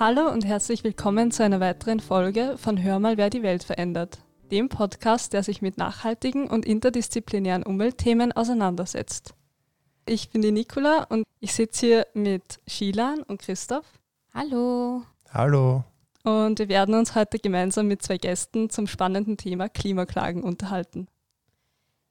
Hallo und herzlich willkommen zu einer weiteren Folge von Hör mal, wer die Welt verändert, dem Podcast, der sich mit nachhaltigen und interdisziplinären Umweltthemen auseinandersetzt. Ich bin die Nicola und ich sitze hier mit Shilan und Christoph. Hallo. Hallo. Und wir werden uns heute gemeinsam mit zwei Gästen zum spannenden Thema Klimaklagen unterhalten.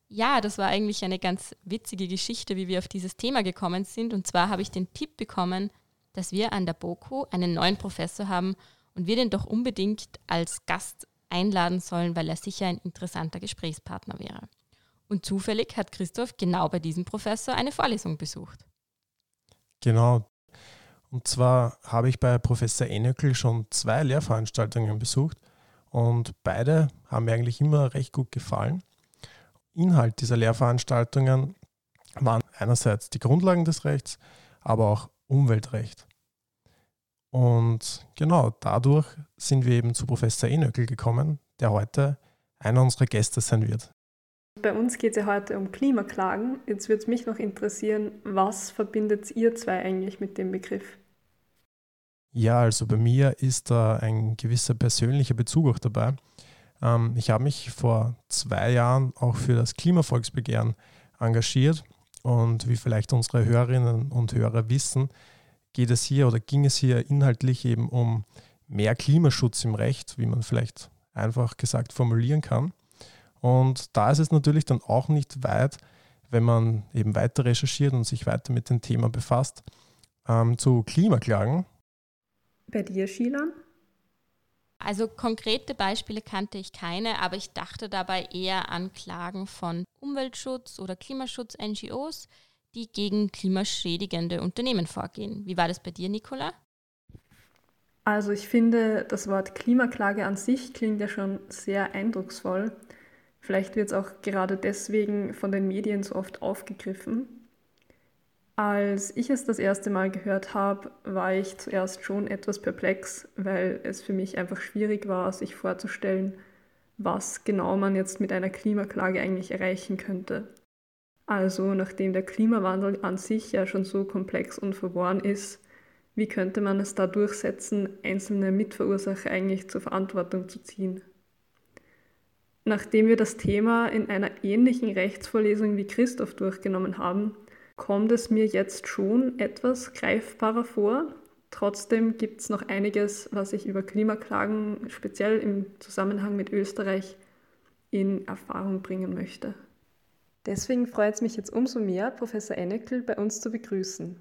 Ja, das war eigentlich eine ganz witzige Geschichte, wie wir auf dieses Thema gekommen sind. Und zwar habe ich den Tipp bekommen, dass wir an der BOKU einen neuen Professor haben und wir den doch unbedingt als Gast einladen sollen, weil er sicher ein interessanter Gesprächspartner wäre. Und zufällig hat Christoph genau bei diesem Professor eine Vorlesung besucht. Genau. Und zwar habe ich bei Professor Enökel schon zwei Lehrveranstaltungen besucht und beide haben mir eigentlich immer recht gut gefallen. Inhalt dieser Lehrveranstaltungen waren einerseits die Grundlagen des Rechts, aber auch Umweltrecht. Und genau dadurch sind wir eben zu Professor Enökel gekommen, der heute einer unserer Gäste sein wird. Bei uns geht es ja heute um Klimaklagen. Jetzt würde es mich noch interessieren, was verbindet ihr zwei eigentlich mit dem Begriff? Ja, also bei mir ist da ein gewisser persönlicher Bezug auch dabei. Ähm, ich habe mich vor zwei Jahren auch für das Klimavolksbegehren engagiert und wie vielleicht unsere Hörerinnen und Hörer wissen, geht es hier oder ging es hier inhaltlich eben um mehr Klimaschutz im Recht, wie man vielleicht einfach gesagt formulieren kann. Und da ist es natürlich dann auch nicht weit, wenn man eben weiter recherchiert und sich weiter mit dem Thema befasst, ähm, zu Klimaklagen. Bei dir, Shilan? Also konkrete Beispiele kannte ich keine, aber ich dachte dabei eher an Klagen von Umweltschutz- oder Klimaschutz-NGOs, die gegen klimaschädigende Unternehmen vorgehen. Wie war das bei dir, Nicola? Also ich finde, das Wort Klimaklage an sich klingt ja schon sehr eindrucksvoll. Vielleicht wird es auch gerade deswegen von den Medien so oft aufgegriffen. Als ich es das erste Mal gehört habe, war ich zuerst schon etwas perplex, weil es für mich einfach schwierig war, sich vorzustellen, was genau man jetzt mit einer Klimaklage eigentlich erreichen könnte. Also nachdem der Klimawandel an sich ja schon so komplex und verworren ist, wie könnte man es da durchsetzen, einzelne Mitverursacher eigentlich zur Verantwortung zu ziehen? Nachdem wir das Thema in einer ähnlichen Rechtsvorlesung wie Christoph durchgenommen haben, kommt es mir jetzt schon etwas greifbarer vor. Trotzdem gibt es noch einiges, was ich über Klimaklagen speziell im Zusammenhang mit Österreich in Erfahrung bringen möchte. Deswegen freut es mich jetzt umso mehr, Professor Ennekel bei uns zu begrüßen.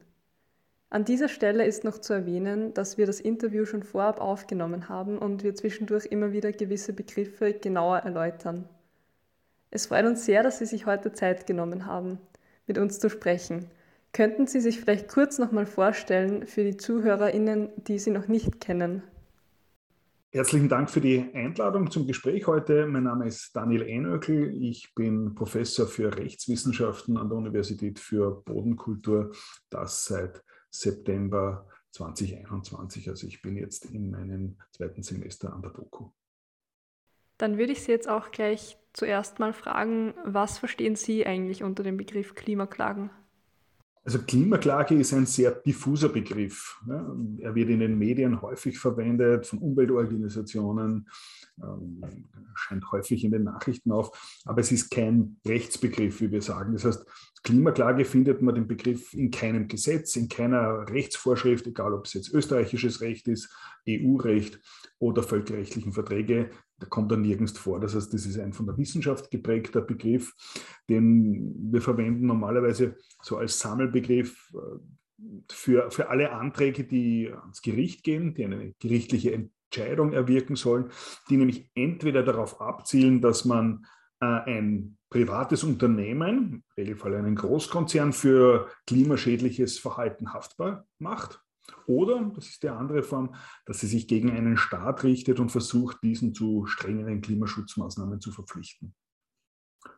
An dieser Stelle ist noch zu erwähnen, dass wir das Interview schon vorab aufgenommen haben und wir zwischendurch immer wieder gewisse Begriffe genauer erläutern. Es freut uns sehr, dass Sie sich heute Zeit genommen haben, mit uns zu sprechen. Könnten Sie sich vielleicht kurz nochmal vorstellen für die ZuhörerInnen, die Sie noch nicht kennen? Herzlichen Dank für die Einladung zum Gespräch heute. Mein Name ist Daniel Einökel. Ich bin Professor für Rechtswissenschaften an der Universität für Bodenkultur, das seit September 2021. Also ich bin jetzt in meinem zweiten Semester an der BOKU. Dann würde ich Sie jetzt auch gleich zuerst mal fragen, was verstehen Sie eigentlich unter dem Begriff Klimaklagen? Also Klimaklage ist ein sehr diffuser Begriff. Er wird in den Medien häufig verwendet, von Umweltorganisationen, ähm, scheint häufig in den Nachrichten auf, aber es ist kein Rechtsbegriff, wie wir sagen. Das heißt, Klimaklage findet man den Begriff in keinem Gesetz, in keiner Rechtsvorschrift, egal ob es jetzt österreichisches Recht ist, EU-Recht oder völkerrechtlichen Verträge, da kommt er nirgends vor. Das heißt, das ist ein von der Wissenschaft geprägter Begriff, den wir verwenden normalerweise so als Sammelbegriff äh, für, für alle Anträge, die ans Gericht gehen, die eine gerichtliche Entscheidung erwirken sollen, die nämlich entweder darauf abzielen, dass man äh, ein privates Unternehmen, im Regelfall einen Großkonzern, für klimaschädliches Verhalten haftbar macht. Oder, das ist die andere Form, dass sie sich gegen einen Staat richtet und versucht, diesen zu strengeren Klimaschutzmaßnahmen zu verpflichten.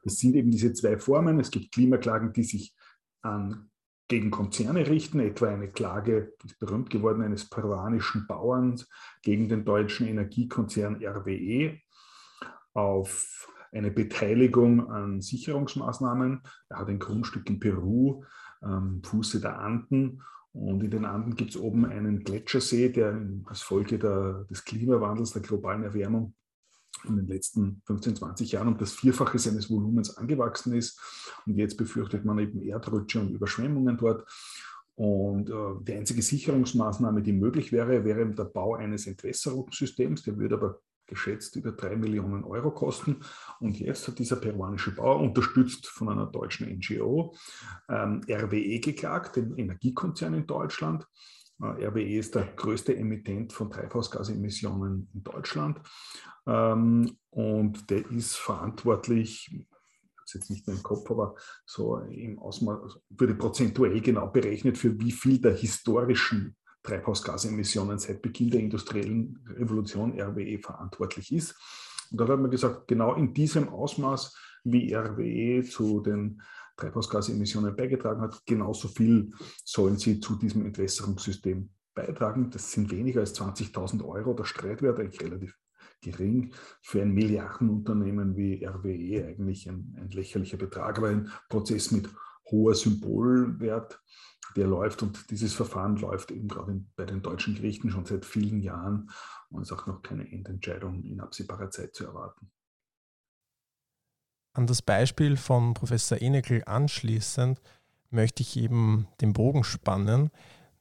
Das sind eben diese zwei Formen. Es gibt Klimaklagen, die sich an, gegen Konzerne richten, etwa eine Klage, die berühmt geworden, eines peruanischen Bauerns gegen den deutschen Energiekonzern RWE auf eine Beteiligung an Sicherungsmaßnahmen. Er hat ein Grundstück in Peru, ähm, Fuße der Anden Und in den Anden gibt es oben einen Gletschersee, der als Folge der, des Klimawandels, der globalen Erwärmung in den letzten 15, 20 Jahren um das Vierfache seines Volumens angewachsen ist. Und jetzt befürchtet man eben Erdrutsche und Überschwemmungen dort. Und äh, die einzige Sicherungsmaßnahme, die möglich wäre, wäre der Bau eines Entwässerungssystems. Der würde aber geschätzt über drei Millionen Euro kosten. Und jetzt hat dieser peruanische Bauer, unterstützt von einer deutschen NGO, ähm, RWE geklagt, den Energiekonzern in Deutschland. Äh, RWE ist der größte Emittent von Treibhausgasemissionen in Deutschland. Ähm, und der ist verantwortlich jetzt nicht mehr im Kopf, aber so im Ausmaß, also wurde prozentuell genau berechnet, für wie viel der historischen Treibhausgasemissionen seit Beginn der industriellen Revolution RWE verantwortlich ist. Und da hat man gesagt, genau in diesem Ausmaß, wie RWE zu den Treibhausgasemissionen beigetragen hat, genauso viel sollen sie zu diesem Entwässerungssystem beitragen. Das sind weniger als 20.000 Euro. Der Streitwert eigentlich relativ gering. Für ein Milliardenunternehmen wie RWE eigentlich ein, ein lächerlicher Betrag, aber ein Prozess mit hoher Symbolwert, der läuft und dieses Verfahren läuft eben gerade bei den deutschen Gerichten schon seit vielen Jahren und ist auch noch keine Endentscheidung in absehbarer Zeit zu erwarten. An das Beispiel von Professor Enekel anschließend möchte ich eben den Bogen spannen.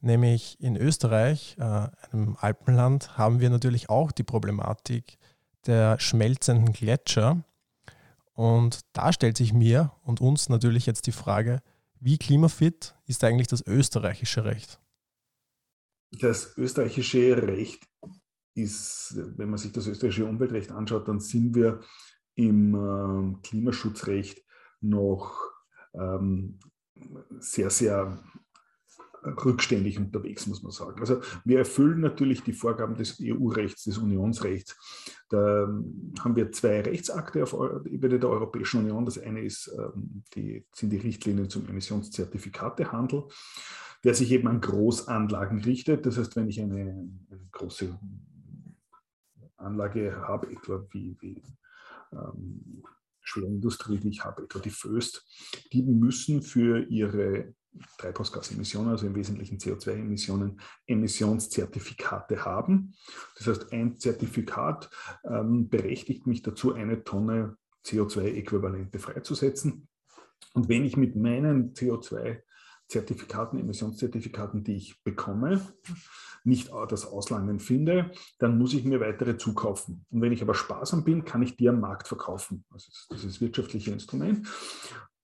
Nämlich in Österreich, äh, einem Alpenland, haben wir natürlich auch die Problematik der schmelzenden Gletscher. Und da stellt sich mir und uns natürlich jetzt die Frage, wie klimafit ist eigentlich das österreichische Recht? Das österreichische Recht ist, wenn man sich das österreichische Umweltrecht anschaut, dann sind wir im äh, Klimaschutzrecht noch ähm, sehr, sehr rückständig unterwegs, muss man sagen. Also wir erfüllen natürlich die Vorgaben des EU-Rechts, des Unionsrechts. Da ähm, haben wir zwei Rechtsakte auf Ebene der Europäischen Union. Das eine ist, ähm, die, sind die Richtlinien zum Emissionszertifikatehandel, der sich eben an Großanlagen richtet. Das heißt, wenn ich eine, eine große Anlage habe, etwa wie, wie ähm, Schwerindustrie, die ich habe, etwa die Föst, die müssen für ihre Treibhausgasemissionen, also im Wesentlichen CO2-Emissionen, Emissionszertifikate haben. Das heißt, ein Zertifikat ähm, berechtigt mich dazu, eine Tonne CO2-Äquivalente freizusetzen. Und wenn ich mit meinen CO2-Zertifikaten, Emissionszertifikaten, die ich bekomme, nicht das Auslangen finde, dann muss ich mir weitere zukaufen. Und wenn ich aber sparsam bin, kann ich die am Markt verkaufen. Also dieses wirtschaftliche Instrument.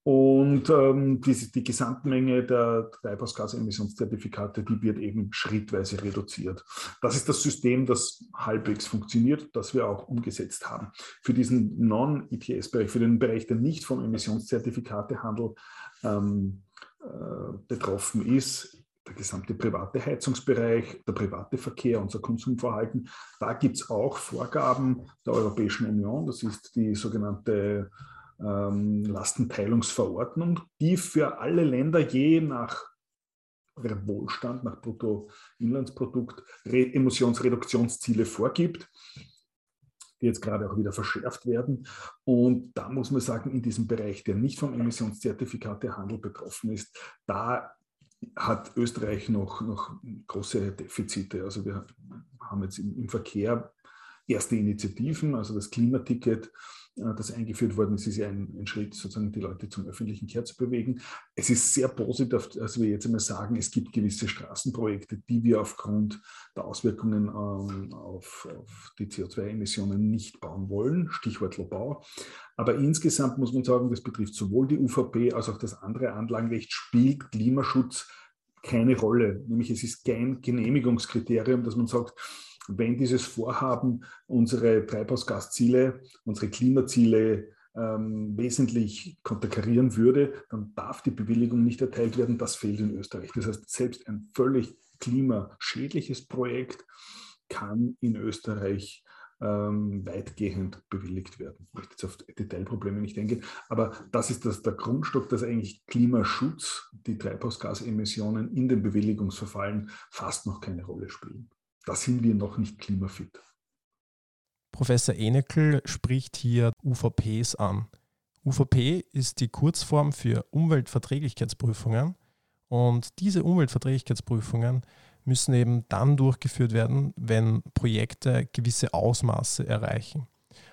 Und ähm, die, die Gesamtmenge der Treibhausgasemissionszertifikate, die wird eben schrittweise reduziert. Das ist das System, das halbwegs funktioniert, das wir auch umgesetzt haben. Für diesen Non-ETS-Bereich, für den Bereich, der nicht vom Emissionszertifikatehandel ähm, äh, betroffen ist, der gesamte private Heizungsbereich, der private Verkehr, unser Konsumverhalten, da gibt es auch Vorgaben der Europäischen Union. Das ist die sogenannte ähm, Lastenteilungsverordnung, die für alle Länder je nach Wohlstand, nach Bruttoinlandsprodukt Emissionsreduktionsziele vorgibt, die jetzt gerade auch wieder verschärft werden. Und da muss man sagen, in diesem Bereich, der nicht vom Emissionszertifikatehandel betroffen ist, da hat Österreich noch, noch große Defizite. Also wir haben jetzt im, Verkehr erste Initiativen, also das Klimaticket das eingeführt worden ist, ist ja ein, ein, Schritt, sozusagen die Leute zum öffentlichen Verkehr zu bewegen. Es ist sehr positiv, dass wir jetzt einmal sagen, es gibt gewisse Straßenprojekte, die wir aufgrund der Auswirkungen ähm, auf, auf, die CO2-Emissionen nicht bauen wollen, Stichwort Lobau. Aber insgesamt muss man sagen, das betrifft sowohl die UVP als auch das andere Anlagenrecht, spielt Klimaschutz keine Rolle. Nämlich es ist kein Genehmigungskriterium, dass man sagt, wenn dieses Vorhaben unsere Treibhausgasziele, unsere Klimaziele ähm, wesentlich konterkarieren würde, dann darf die Bewilligung nicht erteilt werden. Das fehlt in Österreich. Das heißt, selbst ein völlig klimaschädliches Projekt kann in Österreich ähm, weitgehend bewilligt werden. Ich möchte jetzt auf Detailprobleme nicht eingehen, aber das ist das, der Grundstock, dass eigentlich Klimaschutz, die Treibhausgasemissionen in den Bewilligungsverfahren fast noch keine Rolle spielen da sind wir noch nicht klimafit. Professor Enekel spricht hier UVPs an. UVP ist die Kurzform für Umweltverträglichkeitsprüfungen Und diese Umweltverträglichkeitsprüfungen müssen eben dann durchgeführt werden, wenn Projekte gewisse Ausmaße erreichen.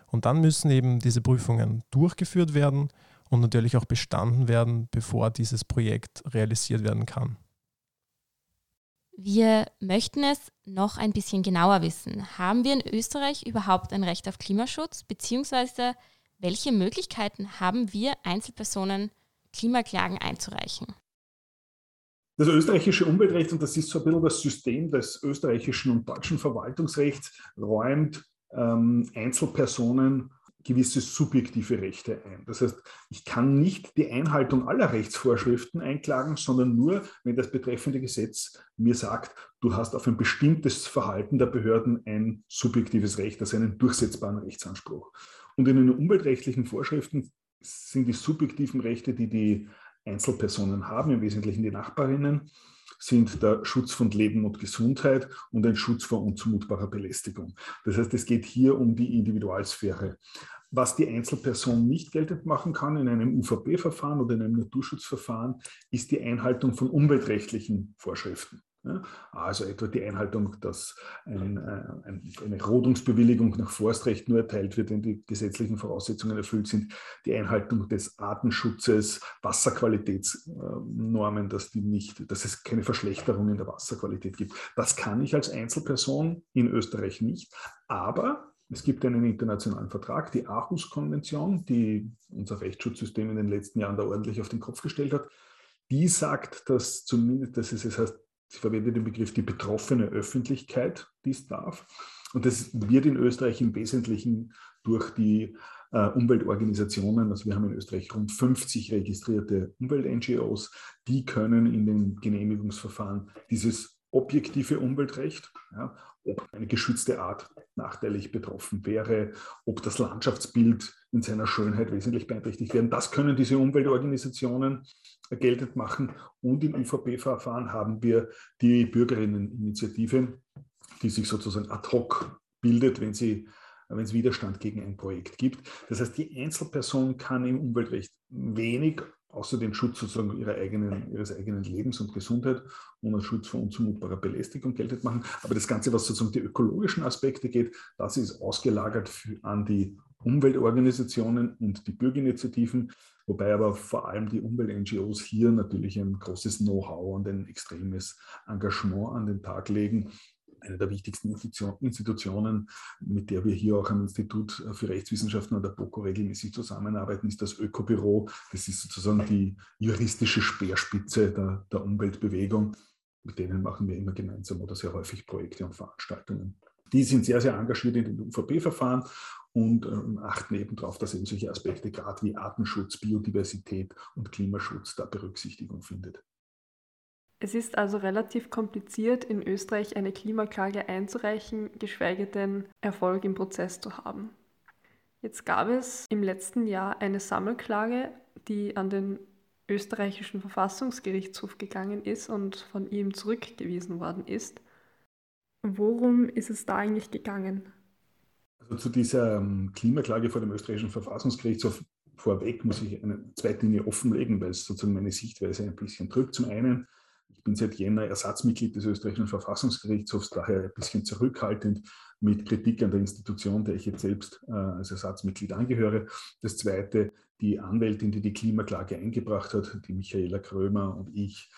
Und dann müssen eben diese Prüfungen durchgeführt werden und natürlich auch bestanden werden, bevor dieses Projekt realisiert werden kann. Wir möchten es noch ein bisschen genauer wissen. Haben wir in Österreich überhaupt ein Recht auf Klimaschutz, beziehungsweise welche Möglichkeiten haben wir Einzelpersonen, Klimaklagen einzureichen? Das österreichische Umweltrecht, und das ist so ein bisschen das System des österreichischen und deutschen Verwaltungsrechts, räumt ähm, Einzelpersonen gewisse subjektive Rechte ein. Das heißt, ich kann nicht die Einhaltung aller Rechtsvorschriften einklagen, sondern nur, wenn das betreffende Gesetz mir sagt, du hast auf ein bestimmtes Verhalten der Behörden ein subjektives Recht, also einen durchsetzbaren Rechtsanspruch. Und in den umweltrechtlichen Vorschriften sind die subjektiven Rechte, die die Einzelpersonen haben, im Wesentlichen die Nachbarinnen, sind der Schutz von Leben und Gesundheit und ein Schutz vor unzumutbarer Belästigung. Das heißt, es geht hier um die Individualsphäre. Was die Einzelperson nicht geltend machen kann in einem UVP-Verfahren oder in einem Naturschutzverfahren, ist die Einhaltung von umweltrechtlichen Vorschriften. Also etwa die Einhaltung, dass äh, ein, eine Rodungsbewilligung nach Forstrecht nur erteilt wird, wenn die gesetzlichen Voraussetzungen erfüllt sind, die Einhaltung des Artenschutzes, Wasserqualitätsnormen, dass, die nicht, dass es keine Verschlechterung in der Wasserqualität gibt. Das kann ich als Einzelperson in Österreich nicht, aber es gibt einen internationalen Vertrag, die Aarhus-Konvention, die unser Rechtsschutzsystem in den letzten Jahren da ordentlich auf den Kopf gestellt hat. Die sagt, dass zumindest, dass es heißt, Sie verwendet den Begriff die betroffene Öffentlichkeit dies darf. Und das wird in Österreich im Wesentlichen durch die äh, Umweltorganisationen, also wir haben in Österreich rund 50 registrierte Umwelt-NGOs, die können in den Genehmigungsverfahren dieses objektive Umweltrecht, ja, ob eine geschützte Art nachteilig betroffen wäre, ob das Landschaftsbild in seiner Schönheit wesentlich beeinträchtigt werden. Das können diese Umweltorganisationen geltend machen. Und im UVP-Verfahren haben wir die Bürgerinneninitiative, die sich sozusagen ad hoc bildet, wenn sie wenn es Widerstand gegen ein Projekt gibt. Das heißt, die Einzelperson kann im Umweltrecht wenig außer den Schutz sozusagen ihrer eigenen, ihres eigenen Lebens und Gesundheit und den Schutz vor unzumutbarer Belästigung geltend machen. Aber das Ganze, was sozusagen die ökologischen Aspekte geht, das ist ausgelagert für, an die Umweltorganisationen und die Bürgerinitiativen, wobei aber vor allem die Umwelt-NGOs hier natürlich ein großes Know-how und ein extremes Engagement an den Tag legen eine der wichtigsten Institutionen, mit der wir hier auch am Institut für Rechtswissenschaften an der BOKO regelmäßig zusammenarbeiten, ist das Ökobüro. Das ist sozusagen die juristische Speerspitze der, der Umweltbewegung. Mit denen machen wir immer gemeinsam oder sehr häufig Projekte und Veranstaltungen. Die sind sehr, sehr engagiert in den UVP-Verfahren und ähm, achten eben darauf, dass eben solche Aspekte gerade wie Artenschutz, Biodiversität und Klimaschutz da Berücksichtigung findet. Es ist also relativ kompliziert, in Österreich eine Klimaklage einzureichen, geschweige denn Erfolg im Prozess zu haben. Jetzt gab es im letzten Jahr eine Sammelklage, die an den österreichischen Verfassungsgerichtshof gegangen ist und von ihm zurückgewiesen worden ist. Worum ist es da eigentlich gegangen? Zu dieser ähm, Klimaklage vor dem österreichischen Verfassungsgerichtshof vorweg muss ich eine zweite Linie offenlegen, weil es sozusagen meine Sichtweise ein bisschen drückt. Zum einen ich bin seit Jänner Ersatzmitglied des österreichischen Verfassungsgerichtshofs, daher ein bisschen zurückhaltend mit Kritik an der Institution, der ich jetzt selbst äh, als Ersatzmitglied angehöre. Das Zweite, die Anwältin, die die Klimaklage eingebracht hat, die Michaela Krömer und ich,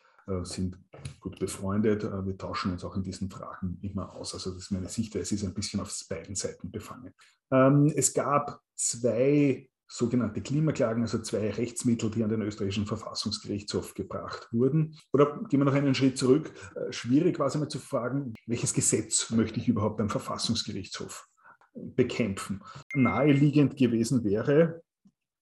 sind gut befreundet. Äh, wir tauschen uns auch in diesen Fragen immer aus. Also das ist meine Sichtweise, ist ein bisschen auf beiden Seiten befangen. Ähm, es gab zwei sogenannte Klimaklagen, also zwei Rechtsmittel, die an den österreichischen Verfassungsgerichtshof gebracht wurden. Oder gehen wir noch einen Schritt zurück. Äh, schwierig war es einmal zu fragen, welches Gesetz möchte ich überhaupt beim Verfassungsgerichtshof bekämpfen. Naheliegend gewesen wäre,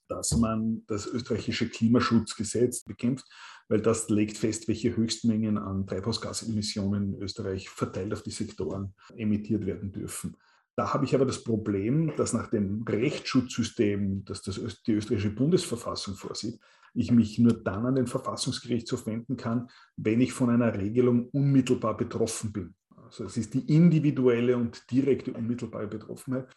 dass man das österreichische Klimaschutzgesetz bekämpft, weil das legt fest, welche Höchstmengen an Treibhausgasemissionen in Österreich verteilt auf die Sektoren emittiert werden dürfen. Da habe ich aber das Problem, dass nach dem Rechtsschutzsystem, das, das die österreichische Bundesverfassung vorsieht, ich mich nur dann an den Verfassungsgerichtshof wenden kann, wenn ich von einer Regelung unmittelbar betroffen bin. Also es ist die individuelle und direkte unmittelbare Betroffenheit,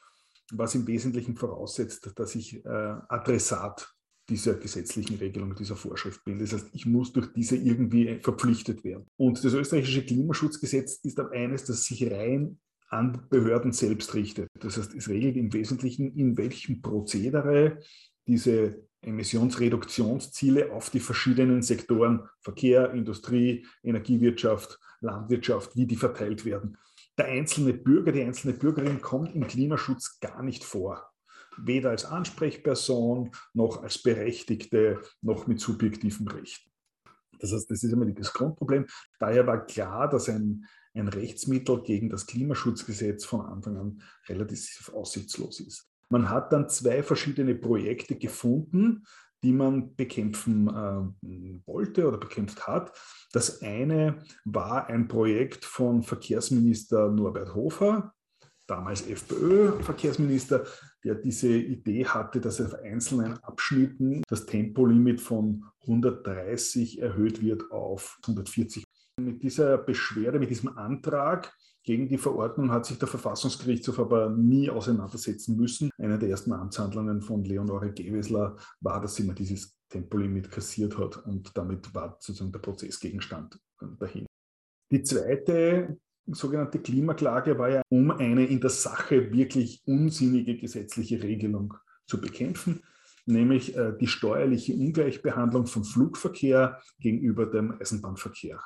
was im Wesentlichen voraussetzt, dass ich äh, Adressat dieser gesetzlichen Regelung, dieser Vorschrift bin. Das heißt, ich muss durch diese irgendwie verpflichtet werden. Und das österreichische Klimaschutzgesetz ist aber eines, das sich rein an Behörden selbst richtet. Das heißt, es regelt im Wesentlichen, in welchem Prozedere diese Emissionsreduktionsziele auf die verschiedenen Sektoren Verkehr, Industrie, Energiewirtschaft, Landwirtschaft, wie die verteilt werden. Der einzelne Bürger, die einzelne Bürgerin kommt im Klimaschutz gar nicht vor. Weder als Ansprechperson noch als Berechtigte noch mit subjektivem Recht. Das heißt, das ist immer das Grundproblem. Daher war klar, dass ein, ein Rechtsmittel gegen das Klimaschutzgesetz von Anfang an relativ aussichtslos ist. Man hat dann zwei verschiedene Projekte gefunden, die man bekämpfen äh, wollte oder bekämpft hat. Das eine war ein Projekt von Verkehrsminister Norbert Hofer, damals FPÖ-Verkehrsminister, der diese Idee hatte, dass auf einzelnen Abschnitten das Tempolimit von 130 erhöht wird auf 140. Mit dieser Beschwerde, mit diesem Antrag gegen die Verordnung hat sich der Verfassungsgerichtshof aber nie auseinandersetzen müssen. Eine der ersten Amtshandlungen von Leonore Gewessler war, dass sie mal dieses Tempolimit kassiert hat und damit war sozusagen der Prozessgegenstand dahin. Die zweite sogenannte Klimaklage war ja, um eine in der Sache wirklich unsinnige gesetzliche Regelung zu bekämpfen, nämlich äh, die steuerliche Ungleichbehandlung von Flugverkehr gegenüber dem Eisenbahnverkehr.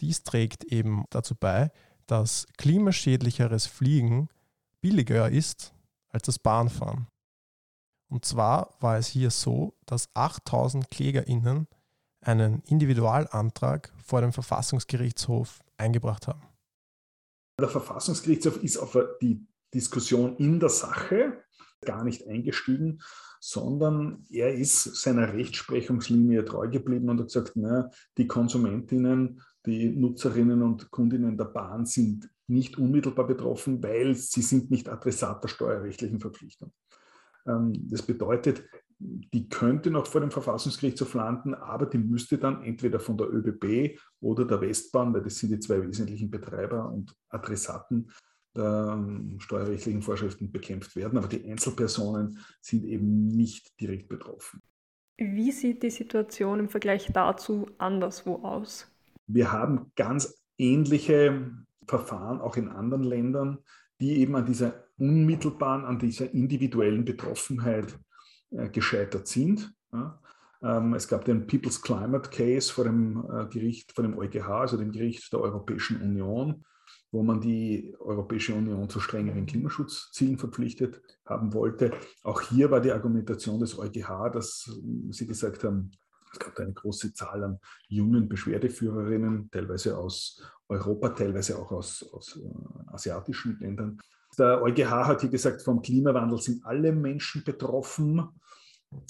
Dies trägt eben dazu bei, dass klimaschädlicheres Fliegen billiger ist als das Bahnfahren. Und zwar war es hier so, dass 8000 KlägerInnen einen Individualantrag vor dem Verfassungsgerichtshof eingebracht haben. Der Verfassungsgerichtshof ist auf die Diskussion in der Sache gar nicht eingestiegen, sondern er ist seiner Rechtsprechungslinie treu geblieben und hat gesagt, na, die Konsumentinnen die Nutzerinnen und Kundinnen der Bahn sind nicht unmittelbar betroffen, weil sie sind nicht Adressat der steuerrechtlichen Verpflichtung. Ähm, das bedeutet, die könnte noch vor dem Verfassungsgerichtshof landen, aber die müsste dann entweder von der ÖBB oder der Westbahn, weil das sind die zwei wesentlichen Betreiber und Adressaten der ähm, steuerrechtlichen Vorschriften bekämpft werden. Aber die Einzelpersonen sind eben nicht direkt betroffen. Wie sieht die Situation im Vergleich dazu anderswo aus? Wir haben ganz ähnliche Verfahren auch in anderen Ländern, die eben an dieser unmittelbaren, an dieser individuellen Betroffenheit gescheitert sind. Ja. Ähm, es gab den People's Climate Case vor dem äh, Gericht, vor dem EuGH, also dem Gericht der Europäischen Union, wo man die Europäische Union zu strengeren Klimaschutzzielen verpflichtet haben wollte. Auch hier war die Argumentation des EuGH, dass sie gesagt haben, es gab eine große Zahl an jungen Beschwerdeführerinnen, teilweise aus Europa, teilweise auch aus, aus äh, asiatischen Ländern. Der EuGH hat hier gesagt, vom Klimawandel sind alle Menschen betroffen,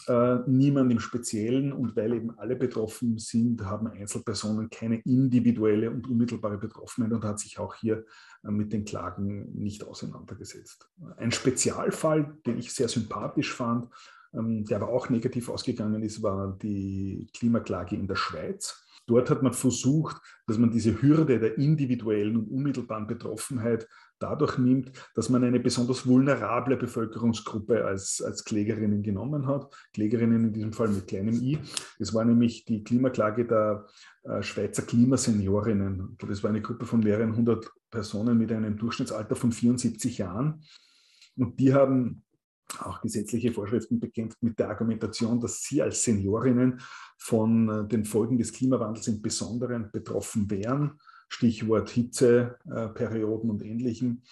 äh, niemand im Speziellen. Und weil eben alle betroffen sind, haben Einzelpersonen keine individuelle und unmittelbare Betroffenheit und hat sich auch hier äh, mit den Klagen nicht auseinandergesetzt. Ein Spezialfall, den ich sehr sympathisch fand, der aber auch negativ ausgegangen ist, war die Klimaklage in der Schweiz. Dort hat man versucht, dass man diese Hürde der individuellen und unmittelbaren Betroffenheit dadurch nimmt, dass man eine besonders vulnerable Bevölkerungsgruppe als, als Klägerinnen genommen hat. Klägerinnen in diesem Fall mit kleinem i. Das war nämlich die Klimaklage der äh, Schweizer Klimaseniorinnen. Das war eine Gruppe von mehreren hundert Personen mit einem Durchschnittsalter von 74 Jahren. Und die haben auch gesetzliche Vorschriften bekämpft mit der Argumentation, dass sie als Seniorinnen von äh, den Folgen des Klimawandels im Besonderen betroffen wären. Stichwort Hitzeperioden und Ähnlichem.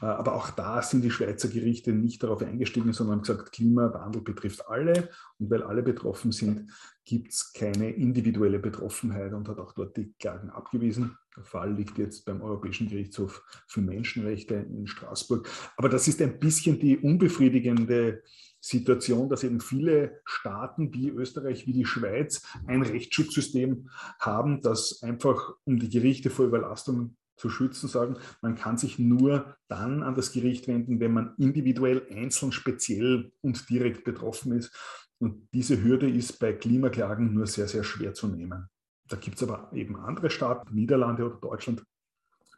Äh, aber auch da sind die Schweizer Gerichte nicht darauf eingestiegen, sondern haben gesagt, Klimawandel betrifft alle. Und weil alle betroffen sind, gibt es keine individuelle Betroffenheit und hat auch dort die Klagen abgewiesen. Der Fall liegt jetzt beim Europäischen Gerichtshof für Menschenrechte in Straßburg. Aber das ist ein bisschen die unbefriedigende Situation, dass eben viele Staaten wie Österreich, wie die Schweiz ein Rechtsschutzsystem haben, das einfach, um die Gerichte vor Überlastung zu schützen, sagen, man kann sich nur dann an das Gericht wenden, wenn man individuell, einzeln, speziell und direkt betroffen ist. Und diese Hürde ist bei Klimaklagen nur sehr, sehr schwer zu nehmen. Da gibt es aber eben andere Staaten, Niederlande oder Deutschland,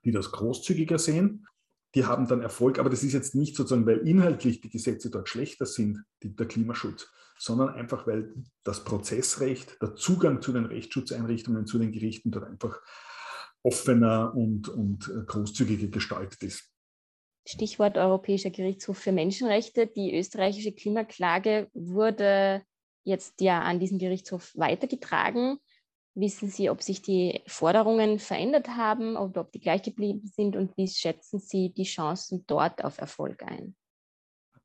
die das großzügiger sehen. Die haben dann Erfolg, aber das ist jetzt nicht sozusagen, weil inhaltlich die Gesetze dort schlechter sind, die, der Klimaschutz, sondern einfach, weil das Prozessrecht, der Zugang zu den Rechtsschutzeinrichtungen, zu den Gerichten dort einfach offener und, und großzügiger gestaltet ist. Stichwort Europäischer Gerichtshof für Menschenrechte. Die österreichische Klimaklage wurde jetzt ja an diesen Gerichtshof weitergetragen. Wissen Sie, ob sich die Forderungen verändert haben oder ob die gleich geblieben sind und wie schätzen Sie die Chancen dort auf Erfolg ein?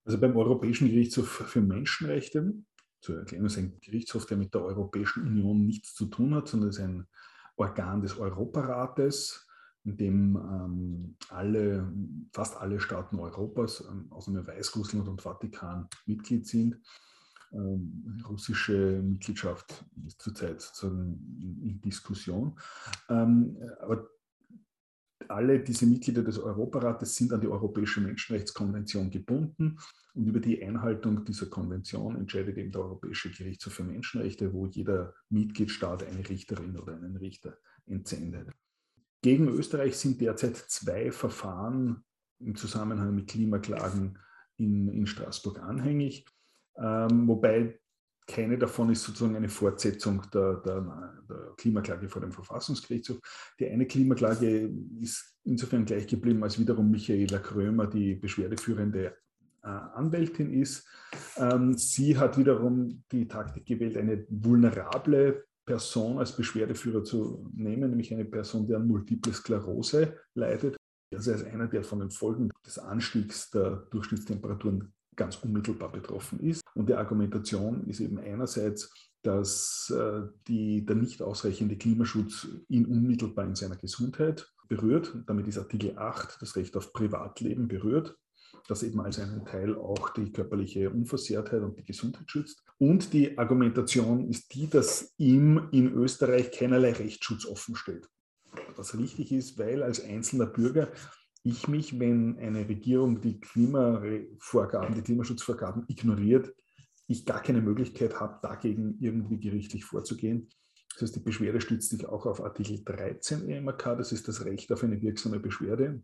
Also beim Europäischen Gerichtshof für Menschenrechte, zu erklären, ist ein Gerichtshof, der mit der Europäischen Union nichts zu tun hat, sondern ist ein Organ des Europarates, in dem ähm, alle, fast alle Staaten Europas, ähm, außer Weißrussland und Vatikan, Mitglied sind. Ähm, russische Mitgliedschaft ist zurzeit sozusagen in Diskussion. Ähm, aber alle diese Mitglieder des Europarates sind an die Europäische Menschenrechtskonvention gebunden und über die Einhaltung dieser Konvention entscheidet eben der Europäische Gerichtshof für Menschenrechte, wo jeder Mitgliedstaat eine Richterin oder einen Richter entsendet. Gegen Österreich sind derzeit zwei Verfahren im Zusammenhang mit Klimaklagen in, in Straßburg anhängig ähm, wobei keine davon ist sozusagen eine Fortsetzung der, der, der, Klimaklage vor dem Verfassungsgerichtshof. Die eine Klimaklage ist insofern gleich geblieben, als wiederum Michaela Krömer die beschwerdeführende äh, Anwältin ist. Ähm, sie hat wiederum die Taktik gewählt, eine vulnerable Person als Beschwerdeführer zu nehmen, nämlich eine Person, die an Multiple Sklerose leidet. Also als einer, der von den Folgen des Anstiegs der Durchschnittstemperaturen ganz unmittelbar betroffen ist. Und die Argumentation ist eben einerseits, dass äh, die, der nicht ausreichende Klimaschutz ihn unmittelbar in seiner Gesundheit berührt. Damit ist Artikel 8, das Recht auf Privatleben, berührt, das eben als einen Teil auch die körperliche Unversehrtheit und die Gesundheit schützt. Und die Argumentation ist die, dass ihm in Österreich keinerlei Rechtsschutz offen steht. Was richtig ist, weil als einzelner Bürger ich mich, wenn eine Regierung die Klimavorgaben, die Klimaschutzvorgaben ignoriert, ich gar keine Möglichkeit habe, dagegen irgendwie gerichtlich vorzugehen. Das heißt, die Beschwerde stützt sich auch auf Artikel 13 EMRK, das ist das Recht auf eine wirksame Beschwerde,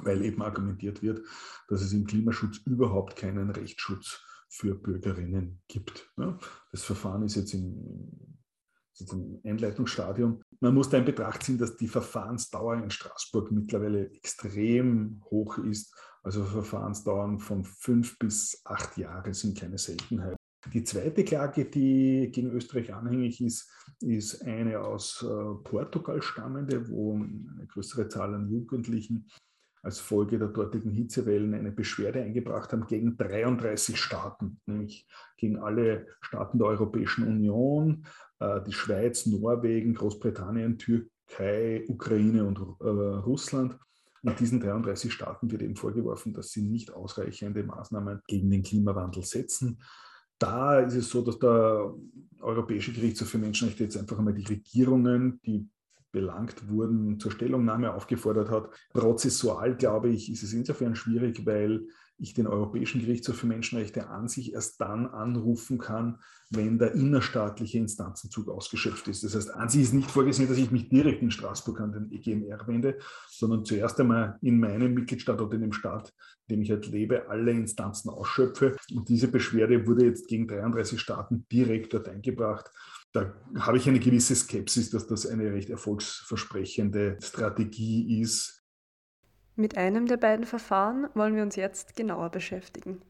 weil eben argumentiert wird, dass es im Klimaschutz überhaupt keinen Rechtsschutz für Bürgerinnen gibt. Das Verfahren ist jetzt im sozusagen Einleitungsstadium. Man muss da in Betracht ziehen, dass die Verfahrensdauer in Straßburg mittlerweile extrem hoch ist. Also Verfahrensdauern von fünf bis acht Jahre sind keine Seltenheit. Die zweite Klage, die gegen Österreich anhängig ist, ist eine aus äh, Portugal stammende, wo eine größere Zahl an Jugendlichen als Folge der dortigen Hitzewellen eine Beschwerde eingebracht haben gegen 33 Staaten, nämlich gegen alle Staaten der Europäischen Union, äh, die Schweiz, Norwegen, Großbritannien, Türkei, Ukraine und äh, Russland. Und diesen 33 Staaten wird eben vorgeworfen, dass sie nicht ausreichende Maßnahmen gegen den Klimawandel setzen. Da ist es so, dass der Europäische Gerichtshof für Menschenrechte jetzt einfach einmal die Regierungen, die belangt wurden, zur Stellungnahme aufgefordert hat. Prozessual, glaube ich, ist es insofern schwierig, weil ich den Europäischen Gerichtshof für Menschenrechte an sich erst dann anrufen kann, wenn der innerstaatliche Instanzenzug ausgeschöpft ist. Das heißt, an sich ist nicht vorgesehen, dass ich mich direkt in Straßburg an den EGMR wende, sondern zuerst einmal in meinem Mitgliedstaat oder in dem Staat, in dem ich halt lebe, alle Instanzen ausschöpfe. Und diese Beschwerde wurde jetzt gegen 33 Staaten direkt dort eingebracht da habe ich eine gewisse Skepsis, dass das eine recht erfolgsversprechende Strategie ist, mit einem der beiden Verfahren wollen wir uns jetzt genauer beschäftigen.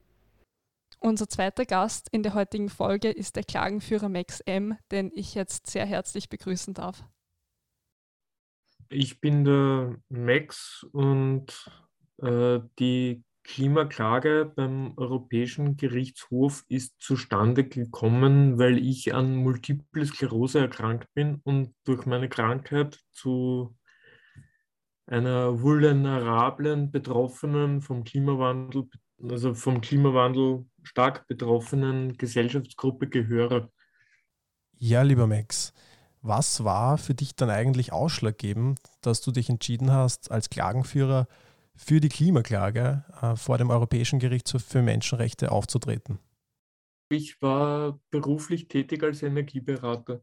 Unser zweiter Gast in der heutigen Folge ist der Klagenführer Max M., den ich jetzt sehr herzlich begrüßen darf. Ich bin der Max und äh, die Klimaklage beim Europäischen Gerichtshof ist zustande gekommen, weil ich an Multiple Sklerose erkrankt bin und durch meine Krankheit zu einer vulnerablen Betroffenen vom Klimawandel, also vom Klimawandel stark betroffenen Gesellschaftsgruppe gehöre. Ja, lieber Max, was war für dich dann eigentlich ausschlaggebend, dass du dich entschieden hast, als Klagenführer für die Klimaklage äh, vor dem Europäischen Gerichtshof für Menschenrechte aufzutreten? Ich war beruflich tätig als Energieberater.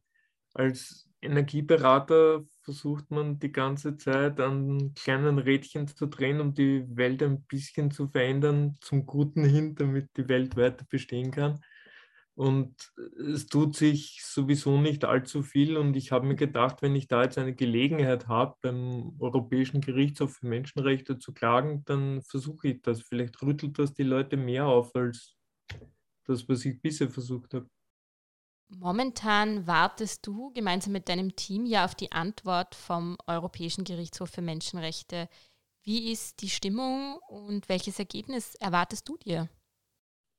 Als Energieberater versucht man die ganze Zeit an kleinen Rädchen zu drehen, um die Welt ein bisschen zu verändern, zum Guten hin, damit die Welt weiter bestehen kann. Und es tut sich sowieso nicht allzu viel. Und ich habe mir gedacht, wenn ich da jetzt eine Gelegenheit habe, beim Europäischen Gerichtshof für Menschenrechte zu klagen, dann versuche ich das. Vielleicht rüttelt das die Leute mehr auf als das, was ich bisher versucht habe. Momentan wartest du gemeinsam mit deinem Team ja auf die Antwort vom Europäischen Gerichtshof für Menschenrechte. Wie ist die Stimmung und welches Ergebnis erwartest du dir?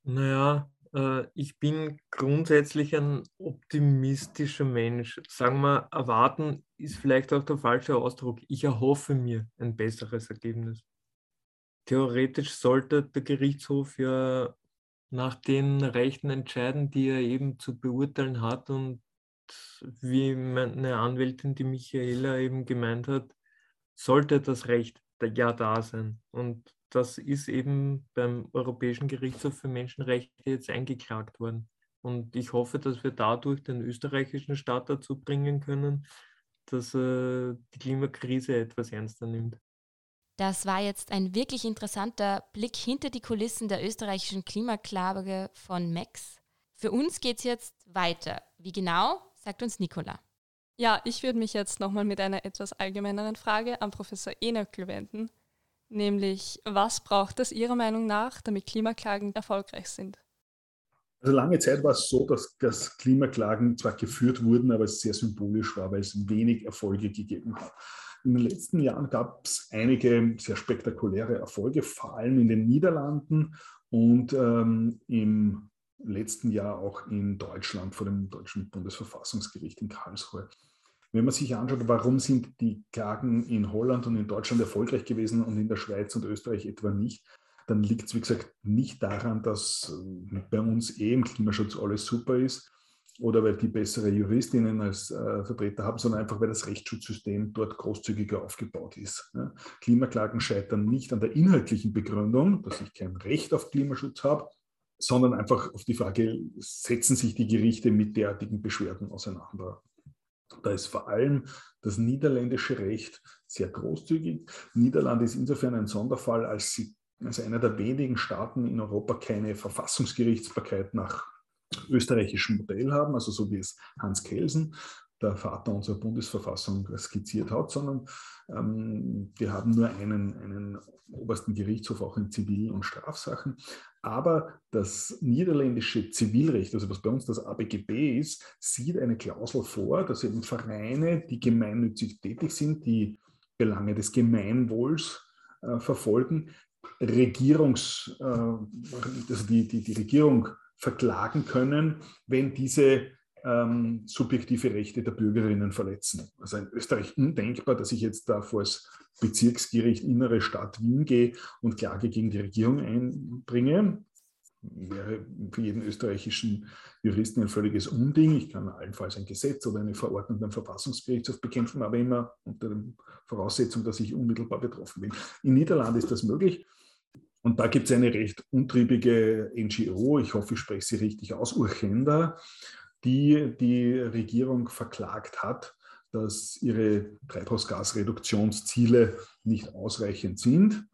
Naja, äh, ich bin grundsätzlich ein optimistischer Mensch. Sagen wir, erwarten ist vielleicht auch der falsche Ausdruck. Ich erhoffe mir ein besseres Ergebnis. Theoretisch sollte der Gerichtshof ja nach den Rechten entscheiden, die er eben zu beurteilen hat. Und wie meine Anwältin, die Michaela eben gemeint hat, sollte das Recht ja da sein. Und das ist eben beim Europäischen Gerichtshof für Menschenrechte jetzt eingeklagt worden. Und ich hoffe, dass wir dadurch den österreichischen Staat dazu bringen können, dass er die Klimakrise etwas ernster nimmt. Das war jetzt ein wirklich interessanter Blick hinter die Kulissen der österreichischen Klimaklage von Max. Für uns geht es jetzt weiter. Wie genau, sagt uns Nicola. Ja, ich würde mich jetzt nochmal mit einer etwas allgemeineren Frage an Professor Enöckl wenden, nämlich was braucht es Ihrer Meinung nach, damit Klimaklagen erfolgreich sind? Also lange Zeit war es so, dass, dass Klimaklagen zwar geführt wurden, aber es sehr symbolisch war, weil es wenig Erfolge gegeben hat. In den letzten Jahren gab es einige sehr spektakuläre Erfolge, vor allem in den Niederlanden und ähm, im letzten Jahr auch in Deutschland vor dem deutschen Bundesverfassungsgericht in Karlsruhe. Wenn man sich anschaut, warum sind die Klagen in Holland und in Deutschland erfolgreich gewesen und in der Schweiz und Österreich etwa nicht, dann liegt es, wie gesagt, nicht daran, dass äh, bei uns eh im Klimaschutz alles super ist, oder weil die bessere Juristinnen als äh, Vertreter haben, sondern einfach, weil das Rechtsschutzsystem dort großzügiger aufgebaut ist. Ja. Klimaklagen scheitern nicht an der inhaltlichen Begründung, dass ich kein Recht auf Klimaschutz habe, sondern einfach auf die Frage, setzen sich die Gerichte mit derartigen Beschwerden auseinander. Da ist vor allem das niederländische Recht sehr großzügig. Niederland ist insofern ein Sonderfall, als sie als einer der wenigen Staaten in Europa keine Verfassungsgerichtsbarkeit nach österreichischen Modell haben, also so wie es Hans Kelsen, der Vater unserer Bundesverfassung, skizziert hat, sondern ähm, wir haben nur einen, einen obersten Gerichtshof auch in Zivil- und Strafsachen. Aber das niederländische Zivilrecht, also was bei uns das ABGB ist, sieht eine Klausel vor, dass eben Vereine, die gemeinnützig tätig sind, die Belange des Gemeinwohls äh, verfolgen, Regierungs, äh, also die, die, die Regierung verklagen können, wenn diese ähm, subjektive Rechte der Bürgerinnen verletzen. Also in Österreich undenkbar, dass ich jetzt da vor das Bezirksgericht Innere Stadt Wien gehe und Klage gegen die Regierung einbringe. Wäre für jeden österreichischen Juristen ein völliges Unding. Ich kann allenfalls ein Gesetz oder eine Verordnung beim Verfassungsgerichtshof bekämpfen, aber immer unter der Voraussetzung, dass ich unmittelbar betroffen bin. In Niederlande ist das möglich. Und da gibt es eine recht untriebige NGO, ich hoffe, ich spreche sie richtig aus, Urgenda, die die Regierung verklagt hat, dass ihre Treibhausgasreduktionsziele nicht ausreichend sind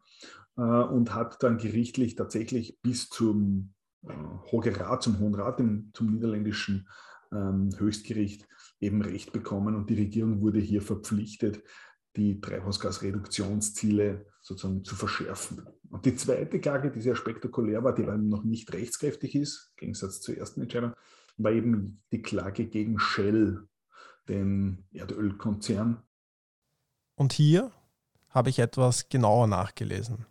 äh, und hat dann gerichtlich tatsächlich bis zum äh, Rat, zum Hohen Rat, zum niederländischen ähm, Höchstgericht eben Recht bekommen und die Regierung wurde hier verpflichtet, die Treibhausgasreduktionsziele sozusagen zu verschärfen. Und die zweite Klage, die sehr spektakulär war, die noch nicht rechtskräftig ist, im Gegensatz zur ersten Entscheidung, war eben die Klage gegen Shell, den Erdölkonzern. Und hier habe ich etwas genauer nachgelesen.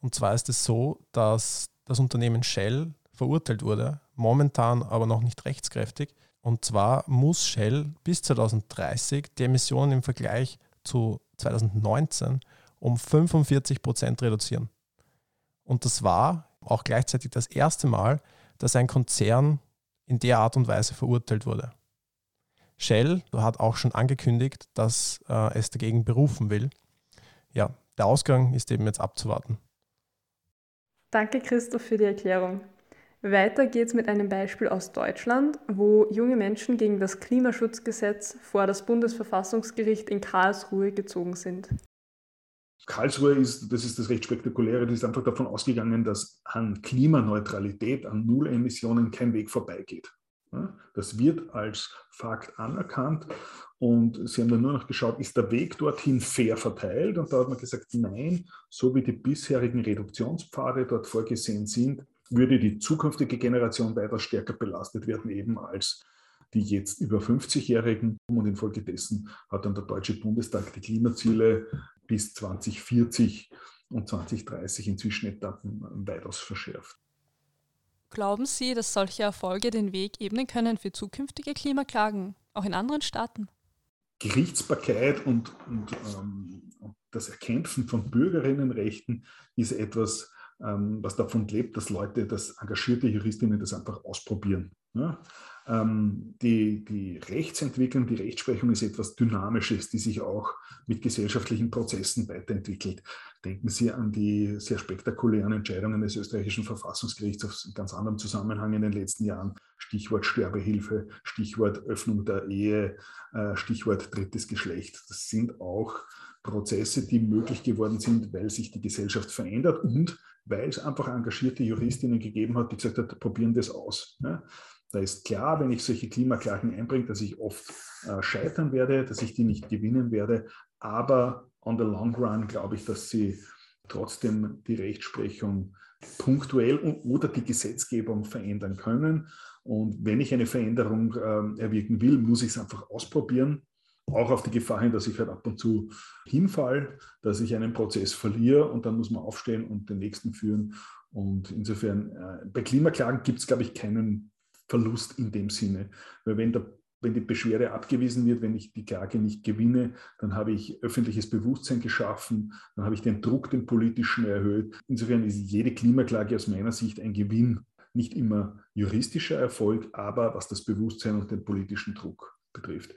Und zwar ist es so, dass das Unternehmen Shell verurteilt wurde, momentan aber noch nicht rechtskräftig. Und zwar muss Shell bis 2030 die Emissionen im Vergleich zu 2019 um 45 Prozent reduzieren. Und das war auch gleichzeitig das erste Mal, dass ein Konzern in der Art und Weise verurteilt wurde. Shell hat auch schon angekündigt, dass äh, es dagegen berufen will. Ja, der Ausgang ist eben jetzt abzuwarten. Danke, Christoph, für die Erklärung. Weiter geht es mit einem Beispiel aus Deutschland, wo junge Menschen gegen das Klimaschutzgesetz vor das Bundesverfassungsgericht in Karlsruhe gezogen sind. Karlsruhe ist, das ist das recht spektakuläre, das ist einfach davon ausgegangen, dass an Klimaneutralität, an Nullemissionen kein Weg vorbeigeht. Das wird als Fakt anerkannt und sie haben dann nur noch geschaut, ist der Weg dorthin fair verteilt? Und da hat man gesagt, nein, so wie die bisherigen Reduktionspfade dort vorgesehen sind, würde die zukünftige Generation weitaus stärker belastet werden, eben als die jetzt über 50-Jährigen. Und infolgedessen hat dann der Deutsche Bundestag die Klimaziele bis 2040 und 2030 in Zwischenetappen weitaus verschärft. Glauben Sie, dass solche Erfolge den Weg ebnen können für zukünftige Klimaklagen, auch in anderen Staaten? Gerichtsbarkeit und, und ähm, das Erkämpfen von Bürgerinnenrechten ist etwas, ähm, was davon lebt, dass Leute, dass engagierte Juristinnen das einfach ausprobieren. Ja? Ähm, die, die Rechtsentwicklung, die Rechtsprechung ist etwas Dynamisches, die sich auch mit gesellschaftlichen Prozessen weiterentwickelt. Denken Sie an die sehr spektakulären Entscheidungen des österreichischen Verfassungsgerichts auf ganz anderem Zusammenhang in den letzten Jahren. Stichwort Sterbehilfe, Stichwort Öffnung der Ehe, äh, Stichwort drittes Geschlecht. Das sind auch Prozesse, die möglich geworden sind, weil sich die Gesellschaft verändert und weil es einfach engagierte Juristinnen gegeben hat, die gesagt haben, probieren das aus. Da ist klar, wenn ich solche Klimaklagen einbringe, dass ich oft äh, scheitern werde, dass ich die nicht gewinnen werde. Aber on the long run glaube ich, dass sie trotzdem die Rechtsprechung punktuell oder die Gesetzgebung verändern können. Und wenn ich eine Veränderung äh, erwirken will, muss ich es einfach ausprobieren. Auch auf die Gefahr hin, dass ich halt ab und zu hinfall, dass ich einen Prozess verliere und dann muss man aufstehen und den nächsten führen. Und insofern, äh, bei Klimaklagen gibt es, glaube ich, keinen Verlust in dem Sinne. Weil wenn, der, wenn die Beschwerde abgewiesen wird, wenn ich die Klage nicht gewinne, dann habe ich öffentliches Bewusstsein geschaffen, dann habe ich den Druck, den politischen erhöht. Insofern ist jede Klimaklage aus meiner Sicht ein Gewinn. Nicht immer juristischer Erfolg, aber was das Bewusstsein und den politischen Druck betrifft.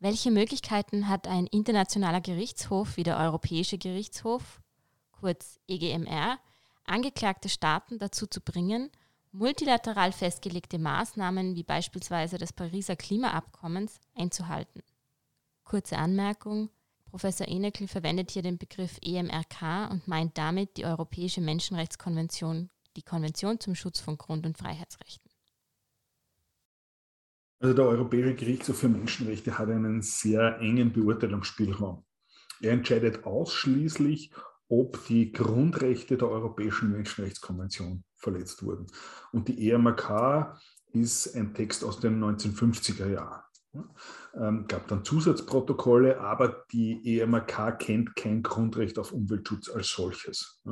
Welche Möglichkeiten hat ein internationaler Gerichtshof wie der Europäische Gerichtshof, kurz EGMR, angeklagte Staaten dazu zu bringen, multilateral festgelegte Maßnahmen wie beispielsweise des Pariser Klimaabkommens einzuhalten. Kurze Anmerkung. Professor Enekel verwendet hier den Begriff EMRK und meint damit die Europäische Menschenrechtskonvention, die Konvention zum Schutz von Grund- und Freiheitsrechten. Also der Europäische Gerichtshof für Menschenrechte hat einen sehr engen Beurteilungsspielraum. Er entscheidet ausschließlich, ob die Grundrechte der Europäischen Menschenrechtskonvention verletzt wurden. Und die EMRK ist ein Text aus den 1950er Jahren. Ähm, gab dann Zusatzprotokolle, aber die EMRK kennt kein Grundrecht auf Umweltschutz als solches.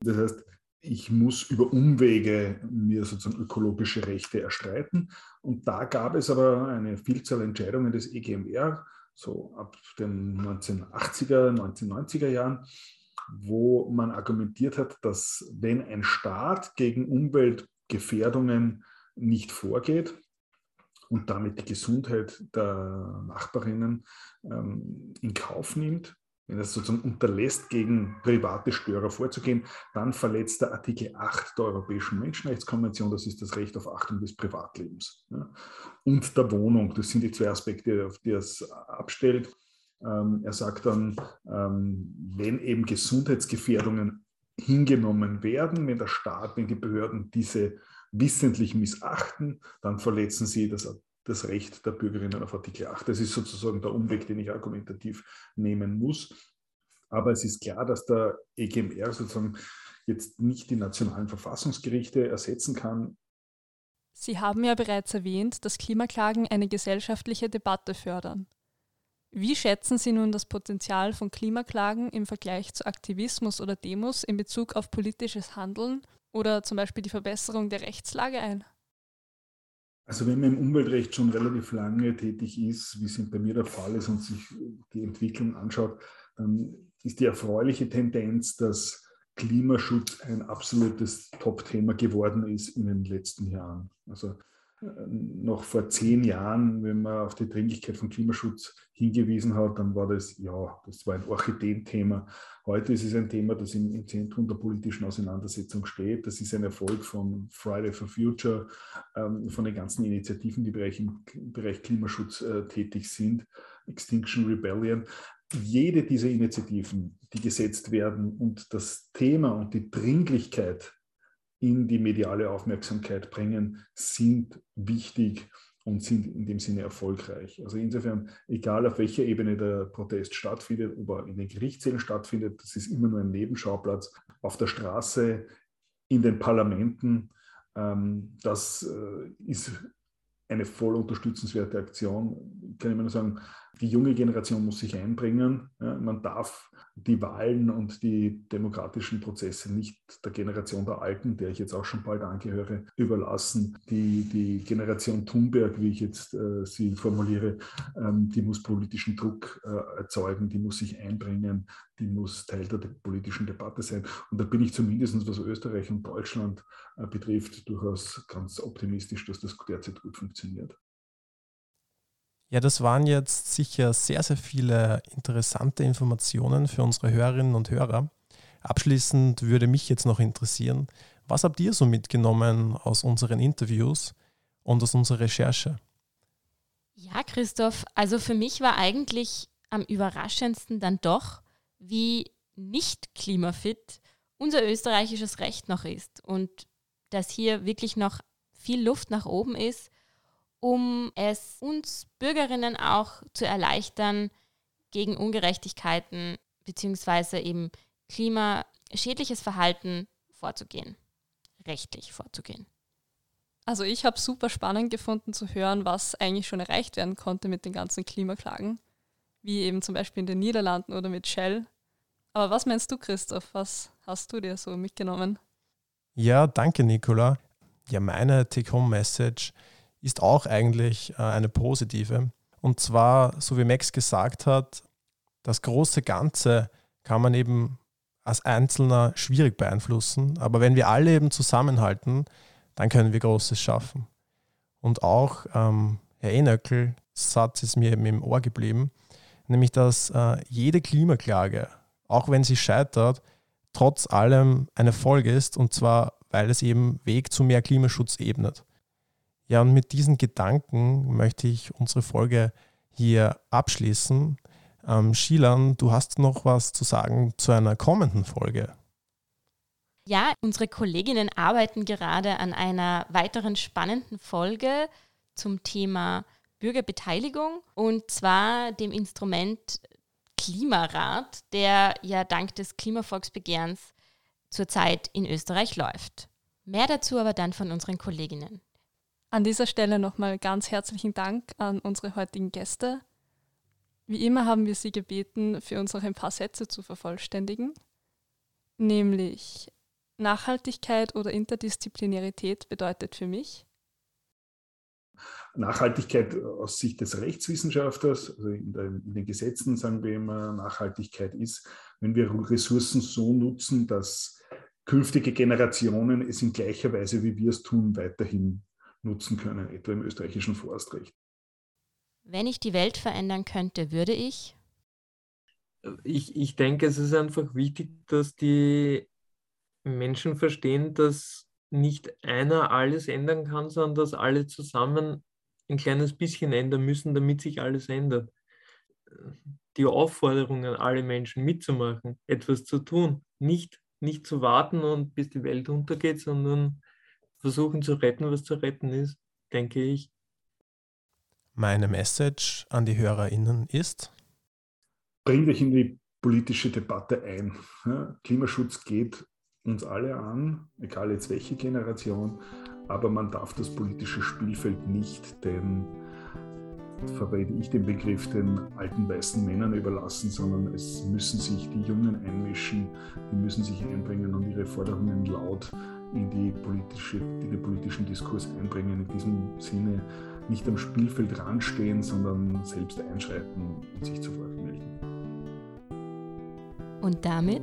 Das heißt, ich muss über Umwege mir sozusagen ökologische Rechte erstreiten. Und da gab es aber eine Vielzahl Entscheidungen des EGMR, so ab den 1980er, 1990er Jahren, wo man argumentiert hat, dass wenn ein Staat gegen Umweltgefährdungen nicht vorgeht und damit die Gesundheit der Nachbarinnen ähm, in Kauf nimmt, wenn er sozusagen unterlässt, gegen private Störer vorzugehen, dann verletzt der Artikel 8 der Europäischen Menschenrechtskonvention, das ist das Recht auf Achtung des Privatlebens, ja, und der Wohnung. Das sind die zwei Aspekte, auf die es abstellt. Ähm, er sagt dann, ähm, wenn eben Gesundheitsgefährdungen hingenommen werden, wenn der Staat, wenn die Behörden diese wissentlich missachten, dann verletzen sie das, das Recht der Bürgerinnen auf Artikel 8. Das ist sozusagen der Umweg, den ich argumentativ nehmen muss. Aber es ist klar, dass der EGMR sozusagen jetzt nicht die nationalen Verfassungsgerichte ersetzen kann. Sie haben ja bereits erwähnt, dass Klimaklagen eine gesellschaftliche Debatte fördern. Wie schätzen Sie nun das Potenzial von Klimaklagen im Vergleich zu Aktivismus oder Demos in Bezug auf politisches Handeln oder zum Beispiel die Verbesserung der Rechtslage ein? Also wenn man im Umweltrecht schon relativ lange tätig ist, wie es bei mir der Fall ist und sich die Entwicklung anschaut, dann ist die erfreuliche Tendenz, dass Klimaschutz ein absolutes Top-Thema geworden ist in den letzten Jahren. Also noch vor zehn Jahren, wenn man auf die Dringlichkeit von Klimaschutz hingewiesen hat, dann war das, ja, das war ein Orchideenthema. Heute ist es ein Thema, das im, im, Zentrum der politischen Auseinandersetzung steht. Das ist ein Erfolg von Friday for Future, ähm, von den ganzen Initiativen, die Bereich, im Bereich Klimaschutz äh, tätig sind, Extinction Rebellion. jede dieser Initiativen, die gesetzt werden und das Thema und die Dringlichkeit in die mediale Aufmerksamkeit bringen, sind wichtig und sind in dem Sinne erfolgreich. Also insofern, egal auf welcher Ebene der Protest stattfindet, ob er in den Gerichtssälen stattfindet, das ist immer nur ein Nebenschauplatz. Auf der Straße, in den Parlamenten, ähm, das äh, ist eine voll unterstützenswerte Aktion. Kann ich nur sagen, die junge Generation muss sich einbringen. man darf die Wahlen und die demokratischen Prozesse nicht der Generation der Alten, der ich jetzt auch schon bald angehöre, überlassen. Die, die Generation Thunberg, wie ich jetzt äh, sie formuliere, ähm, die muss politischen Druck äh, erzeugen, die muss sich einbringen, die muss Teil der politischen Debatte sein. Und da bin ich zumindest, was Österreich und Deutschland betrifft, durchaus ganz optimistisch, dass das derzeit gut funktioniert. Ja, das waren jetzt sicher sehr, sehr viele interessante Informationen für unsere Hörerinnen und Hörer. Abschließend würde mich jetzt noch interessieren, was habt ihr so mitgenommen aus unseren Interviews und aus unserer Recherche? Ja, Christoph, also für mich war eigentlich am überraschendsten dann doch, wie nicht klimafit unser österreichisches Recht noch ist und dass hier wirklich noch viel Luft nach oben ist um es uns Bürgerinnen auch zu erleichtern, gegen Ungerechtigkeiten bzw. eben klimaschädliches Verhalten vorzugehen, rechtlich vorzugehen. Also ich habe super spannend gefunden zu hören, was eigentlich schon erreicht werden konnte mit den ganzen Klimaklagen, wie eben zum Beispiel in den Niederlanden oder mit Shell. Aber was meinst du, Christoph? Was hast du dir so mitgenommen? Ja, danke, Nicola. Ja, meine Take-Home-Message ist auch eigentlich äh, eine positive. Und zwar, so wie Max gesagt hat, das große Ganze kann man eben als Einzelner schwierig beeinflussen. Aber wenn wir alle eben zusammenhalten, dann können wir Großes schaffen. Und auch ähm, Herr Enöckel, Satz ist mir eben im Ohr geblieben, nämlich dass äh, jede Klimaklage, auch wenn sie scheitert, trotz allem ein Erfolg ist und zwar, weil es eben Weg zu mehr Klimaschutz ebnet. Ja, und mit diesen Gedanken möchte ich unsere Folge hier abschließen. Ähm, Shilan, du hast noch was zu sagen zu einer kommenden Folge. Ja, unsere Kolleginnen arbeiten gerade an einer weiteren spannenden Folge zum Thema Bürgerbeteiligung und zwar dem Instrument Klimarat, der ja dank des Klimavolksbegehrens zurzeit in Österreich läuft. Mehr dazu aber dann von unseren Kolleginnen. An dieser Stelle nochmal ganz herzlichen Dank an unsere heutigen Gäste. Wie immer haben wir Sie gebeten, für uns noch ein paar Sätze zu vervollständigen, nämlich Nachhaltigkeit oder Interdisziplinarität bedeutet für mich. Nachhaltigkeit aus Sicht des Rechtswissenschaftlers, also in, der, in, den Gesetzen sagen wir immer, Nachhaltigkeit ist, wenn wir Ressourcen so nutzen, dass künftige Generationen es in gleicher Weise, wie wir es tun, weiterhin nutzen können, etwa im österreichischen Forstrecht. Wenn ich die Welt verändern könnte, würde ich? Ich, ich denke, es ist einfach wichtig, dass die Menschen verstehen, dass nicht einer alles ändern kann, sondern dass alle zusammen ein kleines bisschen ändern müssen, damit sich alles ändert. Die Aufforderung an alle Menschen mitzumachen, etwas zu tun, nicht, nicht zu warten und bis die Welt untergeht, sondern versuchen zu retten, was zu retten ist, denke ich. Meine Message an die HörerInnen ist: Bringt euch in die politische Debatte ein. Klimaschutz geht uns alle an, egal jetzt welche Generation, aber man darf das politische Spielfeld nicht den, verwende ich den Begriff, den alten weißen Männern überlassen, sondern es müssen sich die Jungen einmischen, die müssen sich einbringen und ihre Forderungen laut in, die politische, in den politischen Diskurs einbringen. In diesem Sinne nicht am Spielfeld ranstehen, sondern selbst einschreiten und sich zu Wort melden. Und damit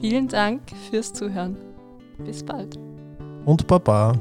vielen Dank fürs Zuhören. Bis bald. und papá.